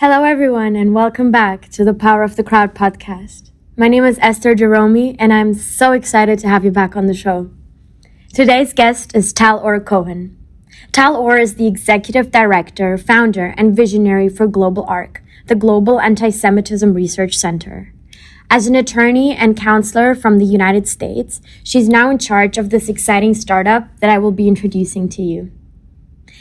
Hello, everyone, and welcome back to the Power of the Crowd podcast. My name is Esther Jerome, and I'm so excited to have you back on the show. Today's guest is Tal Or Cohen. Tal Or is the executive director, founder, and visionary for Global ARC, the Global Anti Semitism Research Center. As an attorney and counselor from the United States, she's now in charge of this exciting startup that I will be introducing to you.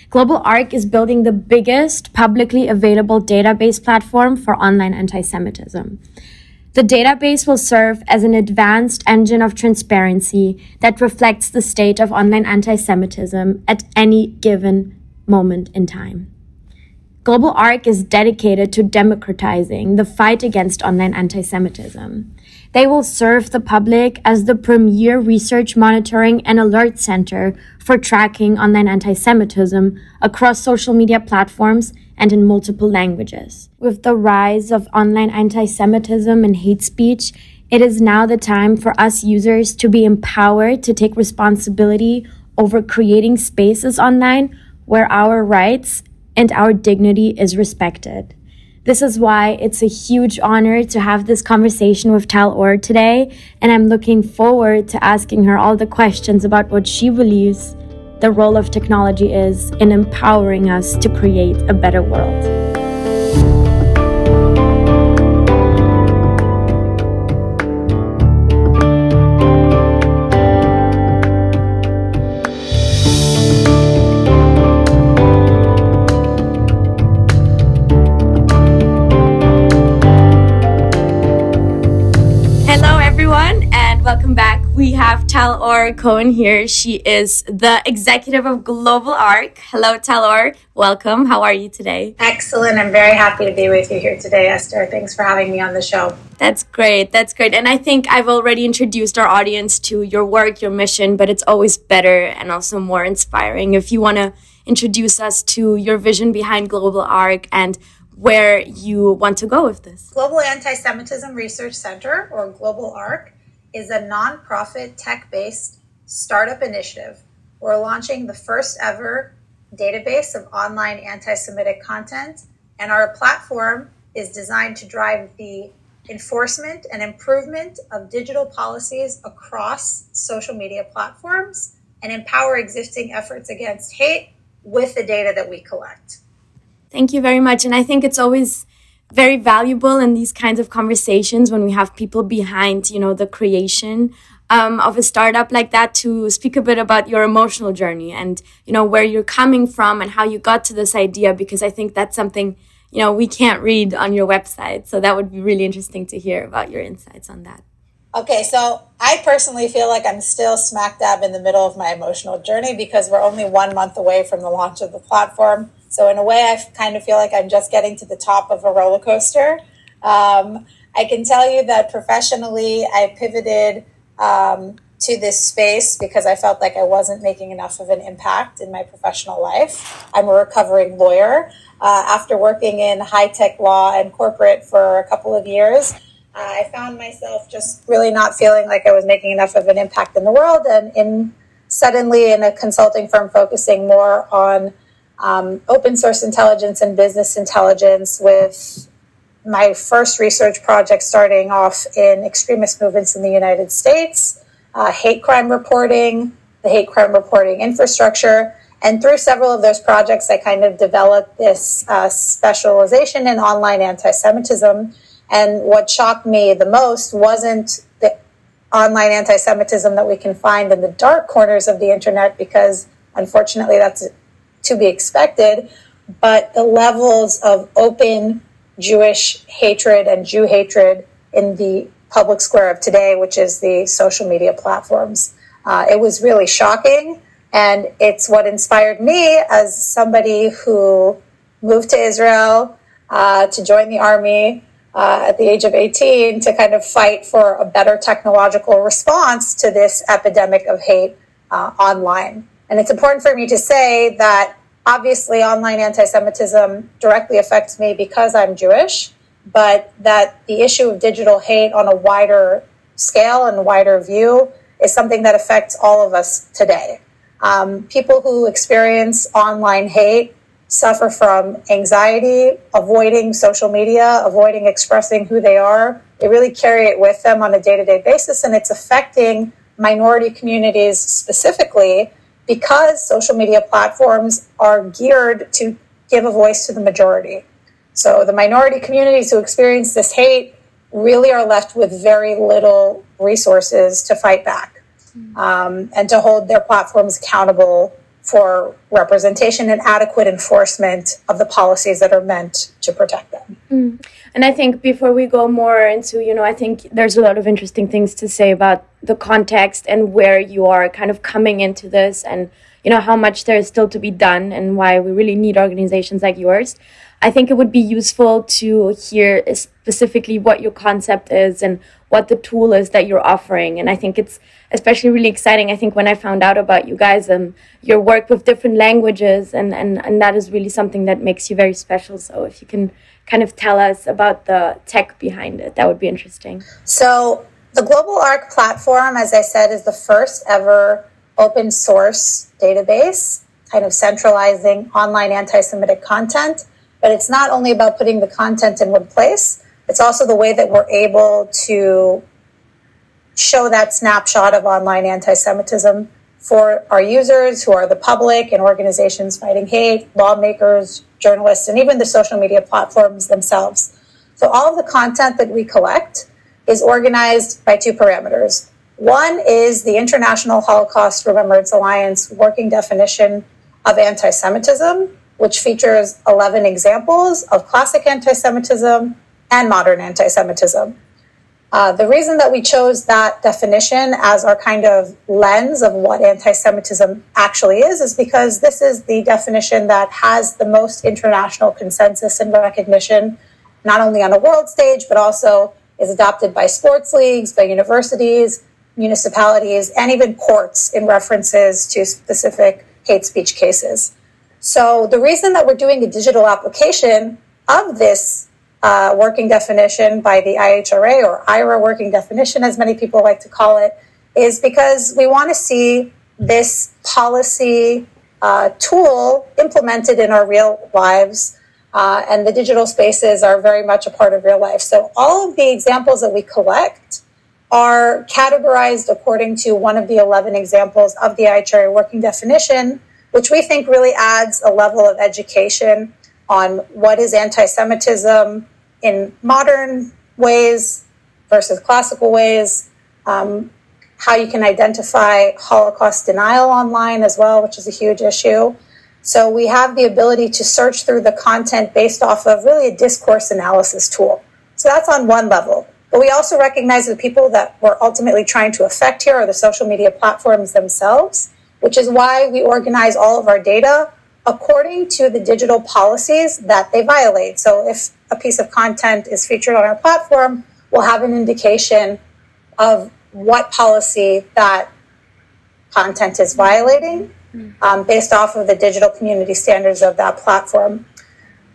Global ARC is building the biggest publicly available database platform for online anti Semitism. The database will serve as an advanced engine of transparency that reflects the state of online anti Semitism at any given moment in time. Global ARC is dedicated to democratizing the fight against online anti Semitism. They will serve the public as the premier research monitoring and alert center for tracking online anti Semitism across social media platforms and in multiple languages. With the rise of online anti Semitism and hate speech, it is now the time for us users to be empowered to take responsibility over creating spaces online where our rights and our dignity is respected. This is why it's a huge honor to have this conversation with Tal Or today, and I'm looking forward to asking her all the questions about what she believes the role of technology is in empowering us to create a better world. We have Tal Or Cohen here. She is the executive of Global ARC. Hello, Tal Or. Welcome. How are you today? Excellent. I'm very happy to be with you here today, Esther. Thanks for having me on the show. That's great. That's great. And I think I've already introduced our audience to your work, your mission, but it's always better and also more inspiring if you want to introduce us to your vision behind Global ARC and where you want to go with this. Global Anti Semitism Research Center, or Global ARC, is a nonprofit tech based startup initiative. We're launching the first ever database of online anti Semitic content, and our platform is designed to drive the enforcement and improvement of digital policies across social media platforms and empower existing efforts against hate with the data that we collect. Thank you very much. And I think it's always very valuable in these kinds of conversations when we have people behind, you know, the creation um, of a startup like that to speak a bit about your emotional journey and, you know, where you're coming from and how you got to this idea, because I think that's something, you know, we can't read on your website. So that would be really interesting to hear about your insights on that. Okay, so I personally feel like I'm still smack dab in the middle of my emotional journey because we're only one month away from the launch of the platform. So in a way, I kind of feel like I'm just getting to the top of a roller coaster. Um, I can tell you that professionally, I pivoted um, to this space because I felt like I wasn't making enough of an impact in my professional life. I'm a recovering lawyer. Uh, after working in high tech law and corporate for a couple of years, I found myself just really not feeling like I was making enough of an impact in the world, and in suddenly in a consulting firm focusing more on um, open source intelligence and business intelligence with my first research project starting off in extremist movements in the United States, uh, hate crime reporting, the hate crime reporting infrastructure. And through several of those projects, I kind of developed this uh, specialization in online anti Semitism. And what shocked me the most wasn't the online anti Semitism that we can find in the dark corners of the internet, because unfortunately, that's to be expected, but the levels of open Jewish hatred and Jew hatred in the public square of today, which is the social media platforms. Uh, it was really shocking. And it's what inspired me as somebody who moved to Israel uh, to join the army uh, at the age of 18 to kind of fight for a better technological response to this epidemic of hate uh, online. And it's important for me to say that obviously online anti Semitism directly affects me because I'm Jewish, but that the issue of digital hate on a wider scale and wider view is something that affects all of us today. Um, people who experience online hate suffer from anxiety, avoiding social media, avoiding expressing who they are. They really carry it with them on a day to day basis, and it's affecting minority communities specifically because social media platforms are geared to give a voice to the majority. So the minority communities who experience this hate really are left with very little resources to fight back um, and to hold their platforms accountable for representation and adequate enforcement of the policies that are meant to protect them. Mm. And I think before we go more into, you know, I think there's a lot of interesting things to say about the context and where you are kind of coming into this and, you know, how much there is still to be done and why we really need organizations like yours. I think it would be useful to hear specifically what your concept is and what the tool is that you're offering. And I think it's especially really exciting. I think when I found out about you guys, and your work with different languages, and, and, and that is really something that makes you very special. So if you can kind of tell us about the tech behind it, that would be interesting. So the Global ARC platform, as I said, is the first ever open source database, kind of centralizing online anti Semitic content. But it's not only about putting the content in one place, it's also the way that we're able to show that snapshot of online anti Semitism for our users who are the public and organizations fighting hate, lawmakers, journalists, and even the social media platforms themselves. So, all of the content that we collect is organized by two parameters. One is the International Holocaust Remembrance Alliance working definition of anti Semitism, which features 11 examples of classic anti Semitism and modern anti Semitism. Uh, the reason that we chose that definition as our kind of lens of what anti Semitism actually is is because this is the definition that has the most international consensus and recognition, not only on a world stage, but also is adopted by sports leagues, by universities, municipalities, and even courts in references to specific hate speech cases. So the reason that we're doing a digital application of this uh, working definition by the IHRA or IRA working definition, as many people like to call it, is because we want to see this policy uh, tool implemented in our real lives. Uh, and the digital spaces are very much a part of real life. So all of the examples that we collect are categorized according to one of the 11 examples of the IHRA working definition which we think really adds a level of education on what is anti Semitism in modern ways versus classical ways, um, how you can identify Holocaust denial online as well, which is a huge issue. So we have the ability to search through the content based off of really a discourse analysis tool. So that's on one level. But we also recognize the people that we're ultimately trying to affect here are the social media platforms themselves which is why we organize all of our data according to the digital policies that they violate. So if a piece of content is featured on our platform, we'll have an indication of what policy that content is violating um, based off of the digital community standards of that platform.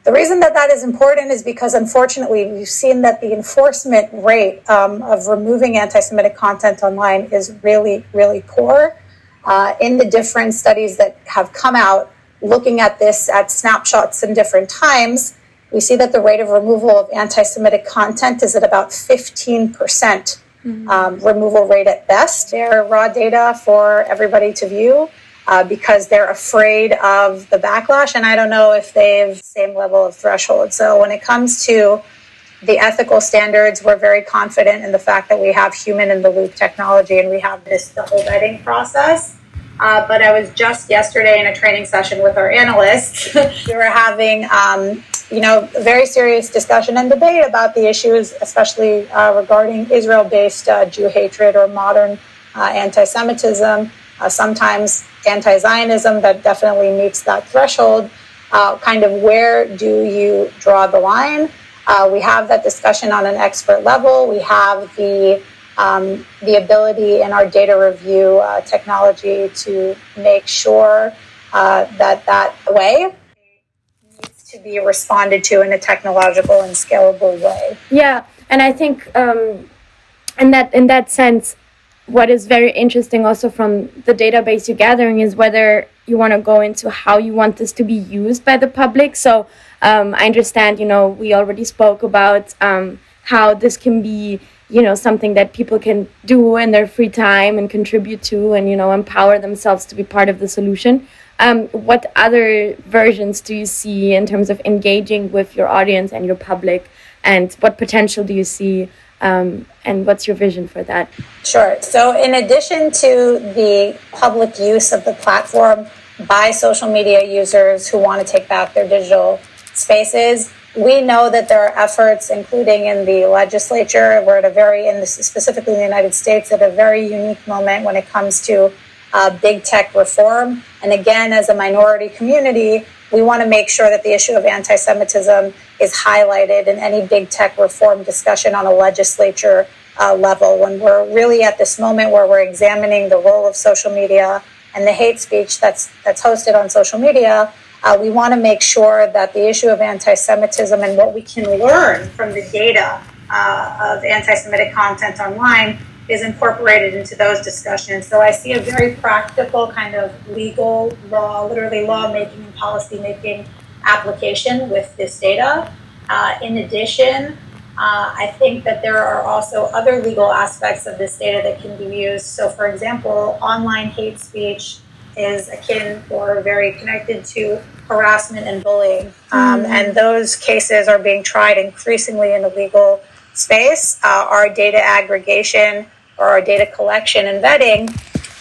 The reason that that is important is because unfortunately we've seen that the enforcement rate um, of removing anti Semitic content online is really, really poor uh, in the different studies that have come out looking at this at snapshots in different times, we see that the rate of removal of anti Semitic content is at about 15%. Mm-hmm. Um, removal rate at best. They're raw data for everybody to view uh, because they're afraid of the backlash, and I don't know if they've same level of threshold. So when it comes to the ethical standards, we're very confident in the fact that we have human in the loop technology and we have this double vetting process. Uh, but I was just yesterday in a training session with our analysts. we were having, um, you know, very serious discussion and debate about the issues, especially uh, regarding Israel-based uh, Jew hatred or modern uh, anti-Semitism. Uh, sometimes anti-Zionism that definitely meets that threshold. Uh, kind of where do you draw the line? We have that discussion on an expert level. We have the um, the ability in our data review uh, technology to make sure uh, that that way needs to be responded to in a technological and scalable way. Yeah, and I think um, in that in that sense, what is very interesting also from the database you're gathering is whether you want to go into how you want this to be used by the public. So um, I understand, you know, we already spoke about um, how this can be, you know, something that people can do in their free time and contribute to and, you know, empower themselves to be part of the solution. Um, what other versions do you see in terms of engaging with your audience and your public? And what potential do you see um, and what's your vision for that? Sure. So, in addition to the public use of the platform by social media users who want to take back their digital spaces, we know that there are efforts, including in the legislature. We're at a very, in this, specifically in the United States, at a very unique moment when it comes to uh, big tech reform. And again, as a minority community, we want to make sure that the issue of anti Semitism is highlighted in any big tech reform discussion on a legislature uh, level. When we're really at this moment where we're examining the role of social media and the hate speech that's, that's hosted on social media, uh, we want to make sure that the issue of anti Semitism and what we can learn from the data uh, of anti Semitic content online is incorporated into those discussions. So I see a very practical kind of legal law, literally lawmaking and policy making application with this data. Uh, in addition, uh, I think that there are also other legal aspects of this data that can be used. So, for example, online hate speech is akin or very connected to harassment and bullying. Um, mm-hmm. And those cases are being tried increasingly in the legal space. Uh, our data aggregation or our data collection and vetting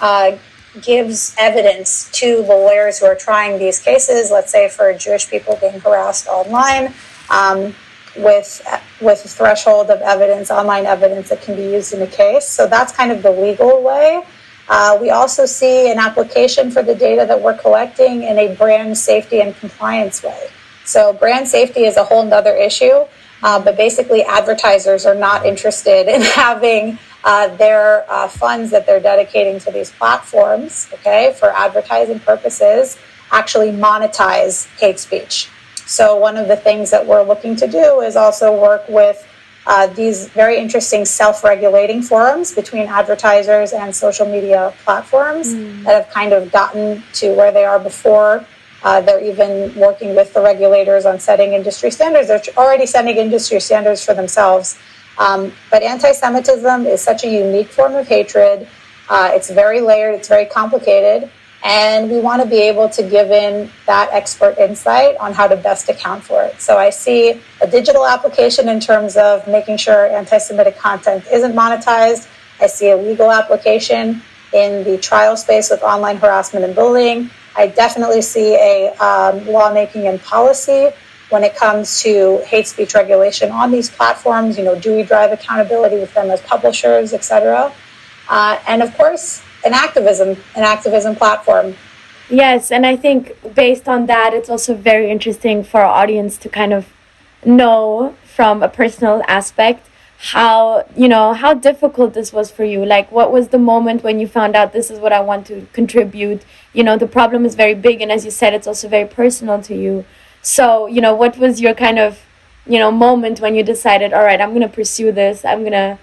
uh, gives evidence to the lawyers who are trying these cases, let's say for Jewish people being harassed online, um, with with a threshold of evidence, online evidence that can be used in a case. So that's kind of the legal way. Uh, we also see an application for the data that we're collecting in a brand safety and compliance way. So brand safety is a whole other issue, uh, but basically advertisers are not interested in having uh, their uh, funds that they're dedicating to these platforms, okay, for advertising purposes, actually monetize hate speech. So, one of the things that we're looking to do is also work with uh, these very interesting self regulating forums between advertisers and social media platforms mm. that have kind of gotten to where they are before. Uh, they're even working with the regulators on setting industry standards. They're already setting industry standards for themselves um, but anti Semitism is such a unique form of hatred. Uh, it's very layered, it's very complicated, and we want to be able to give in that expert insight on how to best account for it. So I see a digital application in terms of making sure anti Semitic content isn't monetized. I see a legal application in the trial space with online harassment and bullying. I definitely see a um, lawmaking and policy when it comes to hate speech regulation on these platforms. You know, do we drive accountability with them as publishers, et cetera? Uh, and of course, an activism, an activism platform. Yes, and I think based on that, it's also very interesting for our audience to kind of know from a personal aspect how you know how difficult this was for you like what was the moment when you found out this is what i want to contribute you know the problem is very big and as you said it's also very personal to you so, you know, what was your kind of, you know, moment when you decided, all right, I'm going to pursue this. I'm going to,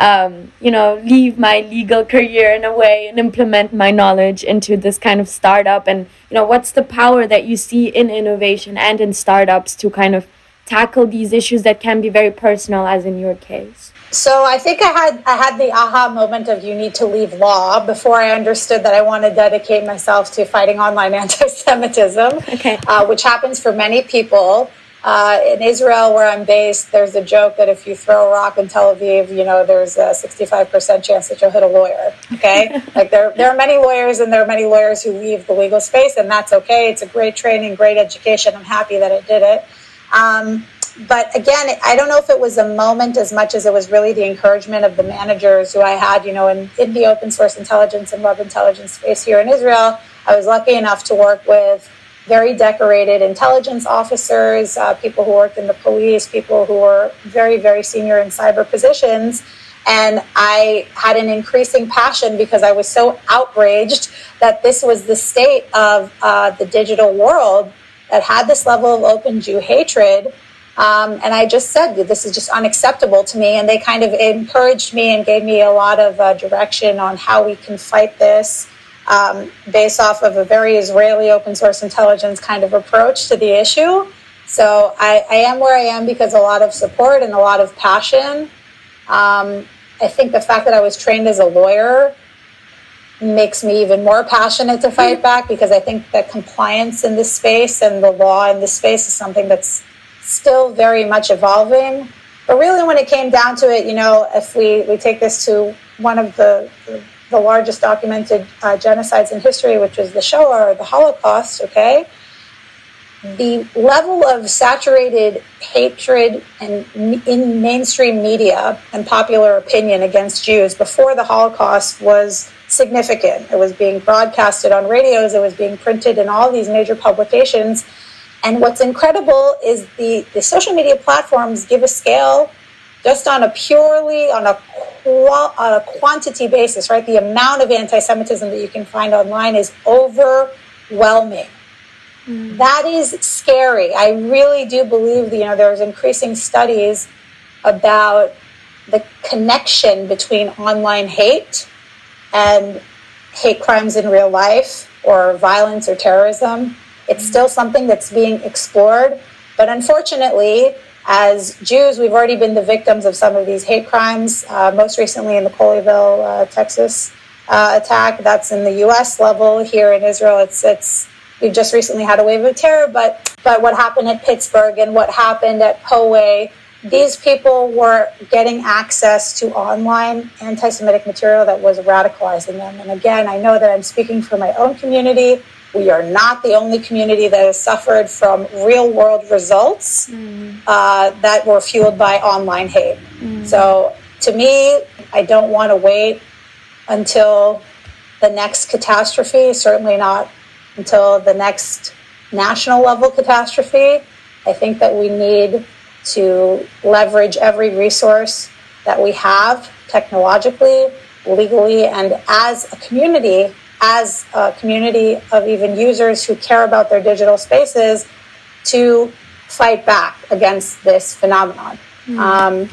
um, you know, leave my legal career in a way and implement my knowledge into this kind of startup. And, you know, what's the power that you see in innovation and in startups to kind of tackle these issues that can be very personal, as in your case? So I think I had I had the aha moment of you need to leave law before I understood that I want to dedicate myself to fighting online anti-Semitism, okay. uh, which happens for many people. Uh, in Israel, where I'm based, there's a joke that if you throw a rock in Tel Aviv, you know, there's a 65% chance that you'll hit a lawyer. Okay, like there there are many lawyers, and there are many lawyers who leave the legal space, and that's okay. It's a great training, great education. I'm happy that I did it. Um, but again, I don't know if it was a moment as much as it was really the encouragement of the managers who I had, you know, in, in the open source intelligence and web intelligence space here in Israel. I was lucky enough to work with very decorated intelligence officers, uh, people who worked in the police, people who were very, very senior in cyber positions. And I had an increasing passion because I was so outraged that this was the state of uh, the digital world that had this level of open Jew hatred um, and I just said, this is just unacceptable to me. And they kind of encouraged me and gave me a lot of uh, direction on how we can fight this. Um, based off of a very Israeli open source intelligence kind of approach to the issue. So I, I am where I am because a lot of support and a lot of passion. Um, I think the fact that I was trained as a lawyer makes me even more passionate to fight back because I think that compliance in this space and the law in this space is something that's still very much evolving. But really, when it came down to it, you know, if we, we take this to one of the, the, the largest documented uh, genocides in history, which was the Shoah or the Holocaust, okay? The level of saturated hatred and in mainstream media and popular opinion against Jews before the Holocaust was significant. It was being broadcasted on radios, it was being printed in all these major publications. And what's incredible is the, the social media platforms give a scale just on a purely on a on a quantity basis, right? The amount of anti-Semitism that you can find online is overwhelming. Mm. That is scary. I really do believe that, you know there's increasing studies about the connection between online hate and hate crimes in real life or violence or terrorism. It's still something that's being explored. But unfortunately, as Jews, we've already been the victims of some of these hate crimes, uh, most recently in the Colleyville, uh, Texas uh, attack. That's in the U.S. level. Here in Israel, it's, it's we've just recently had a wave of terror, but, but what happened at Pittsburgh and what happened at Poway these people were getting access to online anti Semitic material that was radicalizing them. And again, I know that I'm speaking for my own community. We are not the only community that has suffered from real world results mm. uh, that were fueled by online hate. Mm. So to me, I don't want to wait until the next catastrophe, certainly not until the next national level catastrophe. I think that we need to leverage every resource that we have technologically, legally, and as a community, as a community of even users who care about their digital spaces to fight back against this phenomenon. Mm. Um,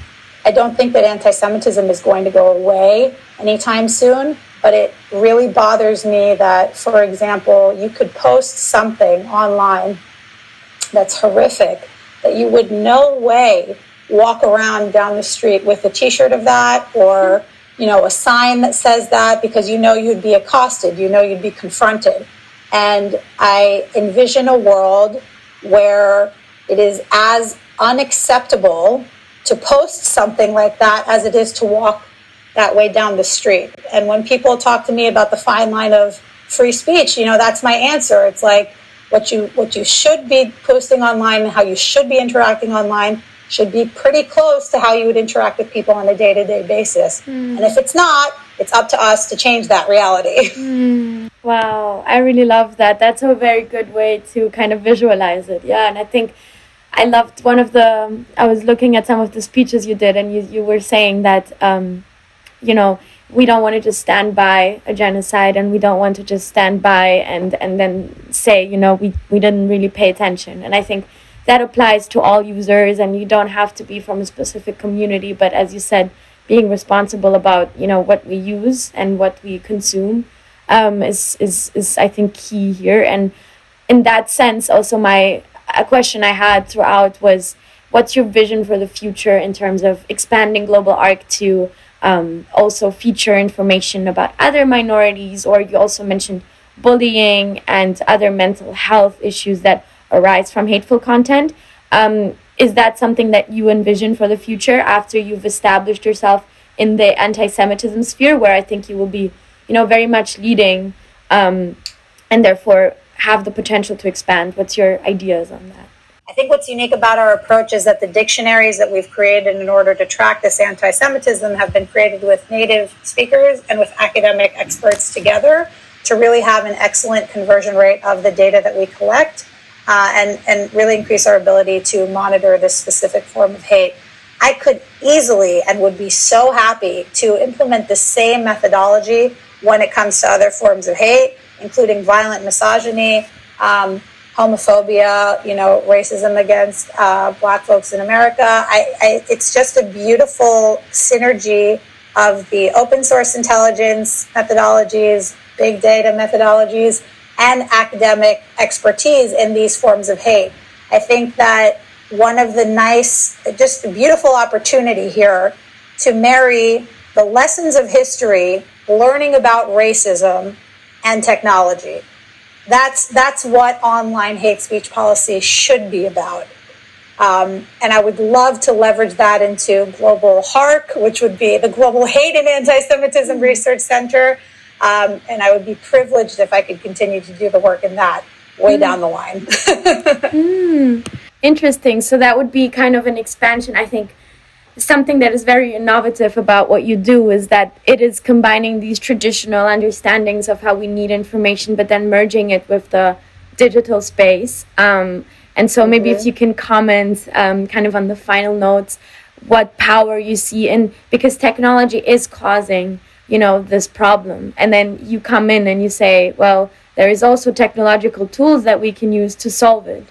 I don't think that anti Semitism is going to go away anytime soon, but it really bothers me that, for example, you could post something online that's horrific that you would no way walk around down the street with a t-shirt of that or you know a sign that says that because you know you'd be accosted you know you'd be confronted. And i envision a world where it is as unacceptable to post something like that as it is to walk that way down the street. And when people talk to me about the fine line of free speech you know that's my answer. It's like what you what you should be posting online and how you should be interacting online should be pretty close to how you would interact with people on a day-to-day basis. Mm. and if it's not it's up to us to change that reality. Mm. wow. I really love that. That's a very good way to kind of visualize it. Yeah and i think i loved one of the i was looking at some of the speeches you did and you, you were saying that um, you know we don't want to just stand by a genocide and we don't want to just stand by and and then say you know we we didn't really pay attention. And i think that applies to all users and you don't have to be from a specific community but as you said being responsible about you know what we use and what we consume um, is is is i think key here. And in that sense also my a question i had throughout was what's your vision for the future in terms of expanding global arc to um, also feature information about other minorities, or you also mentioned bullying and other mental health issues that arise from hateful content. Um, is that something that you envision for the future after you've established yourself in the anti-Semitism sphere, where I think you will be, you know, very much leading, um, and therefore have the potential to expand? What's your ideas on that? I think what's unique about our approach is that the dictionaries that we've created in order to track this anti Semitism have been created with native speakers and with academic experts together to really have an excellent conversion rate of the data that we collect uh, and, and really increase our ability to monitor this specific form of hate. I could easily and would be so happy to implement the same methodology when it comes to other forms of hate, including violent misogyny. Um, homophobia, you know, racism against uh, Black folks in America. I, I, it's just a beautiful synergy of the open source intelligence methodologies, big data methodologies, and academic expertise in these forms of hate. I think that one of the nice, just beautiful opportunity here to marry the lessons of history, learning about racism, and technology. That's that's what online hate speech policy should be about. Um, and I would love to leverage that into Global HARC, which would be the Global Hate and Anti Semitism Research Center. Um, and I would be privileged if I could continue to do the work in that way mm. down the line. mm. Interesting. So that would be kind of an expansion, I think. Something that is very innovative about what you do is that it is combining these traditional understandings of how we need information, but then merging it with the digital space. Um, and so maybe mm-hmm. if you can comment um, kind of on the final notes, what power you see in because technology is causing you know this problem. And then you come in and you say well there is also technological tools that we can use to solve it.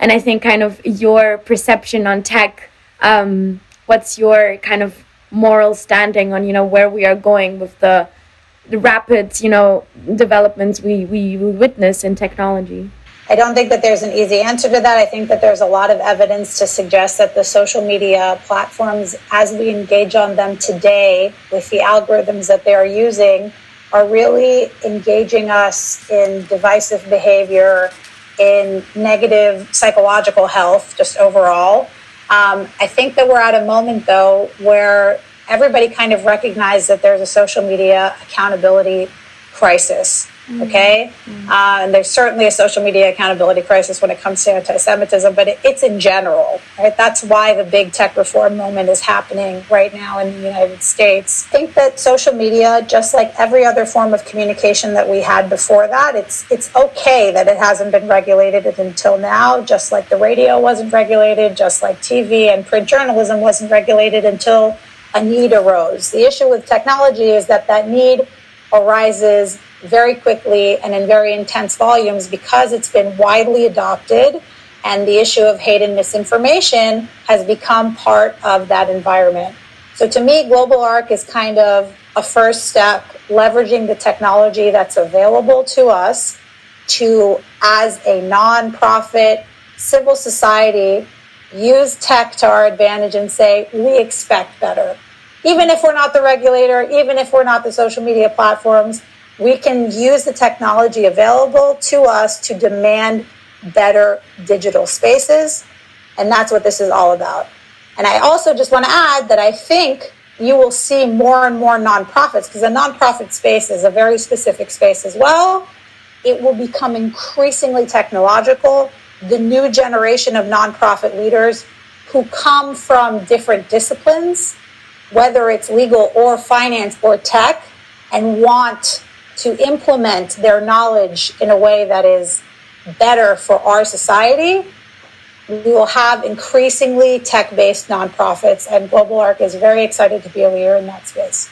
And i think kind of your perception on tech um, what's your kind of moral standing on you know where we are going with the the rapid you know developments we we witness in technology I don't think that there's an easy answer to that. I think that there's a lot of evidence to suggest that the social media platforms, as we engage on them today with the algorithms that they are using, are really engaging us in divisive behavior, in negative psychological health, just overall. Um, I think that we're at a moment, though, where everybody kind of recognizes that there's a social media accountability crisis. Mm-hmm. Okay. Mm-hmm. Uh, and there's certainly a social media accountability crisis when it comes to anti Semitism, but it, it's in general, right? That's why the big tech reform moment is happening right now in the United States. I think that social media, just like every other form of communication that we had before that, it's, it's okay that it hasn't been regulated until now, just like the radio wasn't regulated, just like TV and print journalism wasn't regulated until a need arose. The issue with technology is that that need arises very quickly and in very intense volumes because it's been widely adopted and the issue of hate and misinformation has become part of that environment. So to me, Global ARC is kind of a first step, leveraging the technology that's available to us to, as a nonprofit civil society, use tech to our advantage and say, we expect better. Even if we're not the regulator, even if we're not the social media platforms, we can use the technology available to us to demand better digital spaces. And that's what this is all about. And I also just want to add that I think you will see more and more nonprofits because the nonprofit space is a very specific space as well. It will become increasingly technological. The new generation of nonprofit leaders who come from different disciplines, whether it's legal or finance or tech, and want to implement their knowledge in a way that is better for our society, we will have increasingly tech based nonprofits, and Global Arc is very excited to be a leader in that space.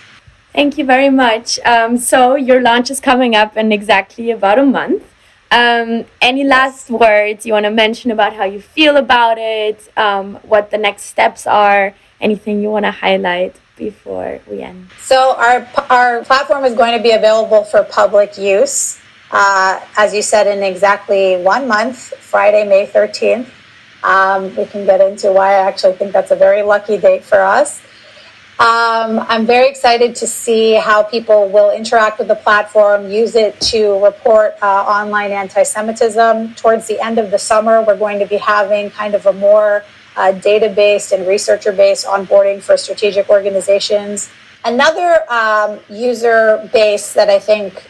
Thank you very much. Um, so, your launch is coming up in exactly about a month. Um, any last words you want to mention about how you feel about it, um, what the next steps are, anything you want to highlight? Before we end? So our our platform is going to be available for public use, uh, as you said, in exactly one month, Friday, May thirteenth. Um, we can get into why I actually think that's a very lucky date for us. Um, I'm very excited to see how people will interact with the platform, use it to report uh, online anti Semitism. Towards the end of the summer, we're going to be having kind of a more uh, data based and researcher based onboarding for strategic organizations. Another um, user base that I think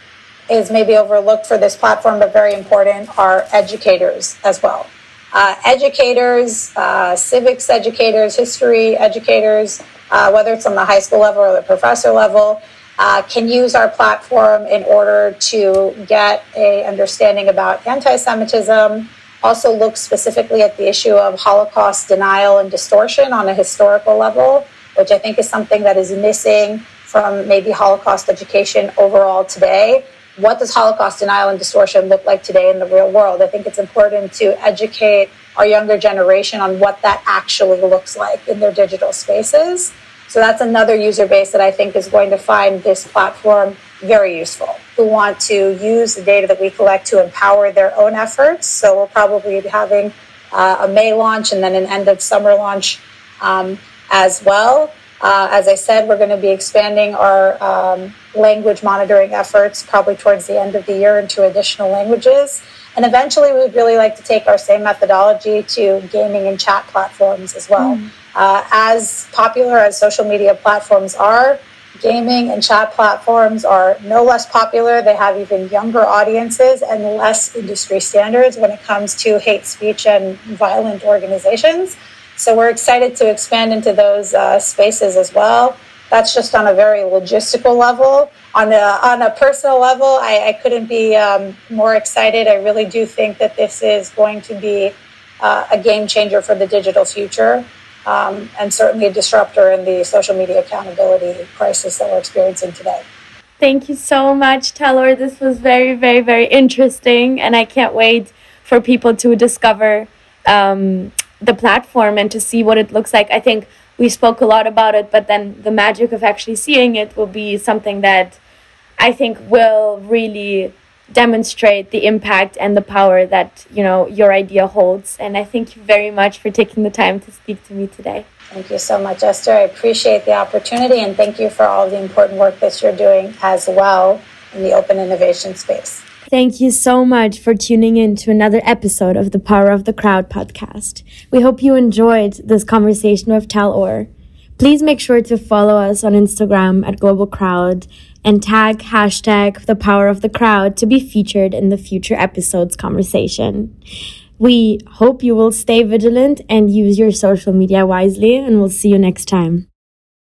is maybe overlooked for this platform but very important are educators as well. Uh, educators, uh, civics educators, history educators, uh, whether it's on the high school level or the professor level, uh, can use our platform in order to get a understanding about anti-Semitism, also looks specifically at the issue of Holocaust denial and distortion on a historical level, which I think is something that is missing from maybe Holocaust education overall today. What does Holocaust denial and distortion look like today in the real world? I think it's important to educate our younger generation on what that actually looks like in their digital spaces. So that's another user base that I think is going to find this platform very useful, who want to use the data that we collect to empower their own efforts. So we'll probably be having uh, a May launch and then an end of summer launch um, as well. Uh, as I said, we're going to be expanding our um, language monitoring efforts probably towards the end of the year into additional languages. And eventually, we would really like to take our same methodology to gaming and chat platforms as well. Mm. Uh, as popular as social media platforms are, gaming and chat platforms are no less popular. They have even younger audiences and less industry standards when it comes to hate speech and violent organizations. So we're excited to expand into those uh, spaces as well. That's just on a very logistical level. On a, on a personal level, I, I couldn't be um, more excited. I really do think that this is going to be uh, a game changer for the digital future um, and certainly a disruptor in the social media accountability crisis that we're experiencing today. Thank you so much, Tal-Or. This was very, very, very interesting, and I can't wait for people to discover um, the platform and to see what it looks like. I think we spoke a lot about it, but then the magic of actually seeing it will be something that I think will really demonstrate the impact and the power that you know your idea holds and i thank you very much for taking the time to speak to me today thank you so much esther i appreciate the opportunity and thank you for all the important work that you're doing as well in the open innovation space Thank you so much for tuning in to another episode of the Power of the Crowd podcast. We hope you enjoyed this conversation with Tal-Or. Please make sure to follow us on Instagram at Global Crowd and tag hashtag the power of the crowd to be featured in the future episodes conversation. We hope you will stay vigilant and use your social media wisely, and we'll see you next time.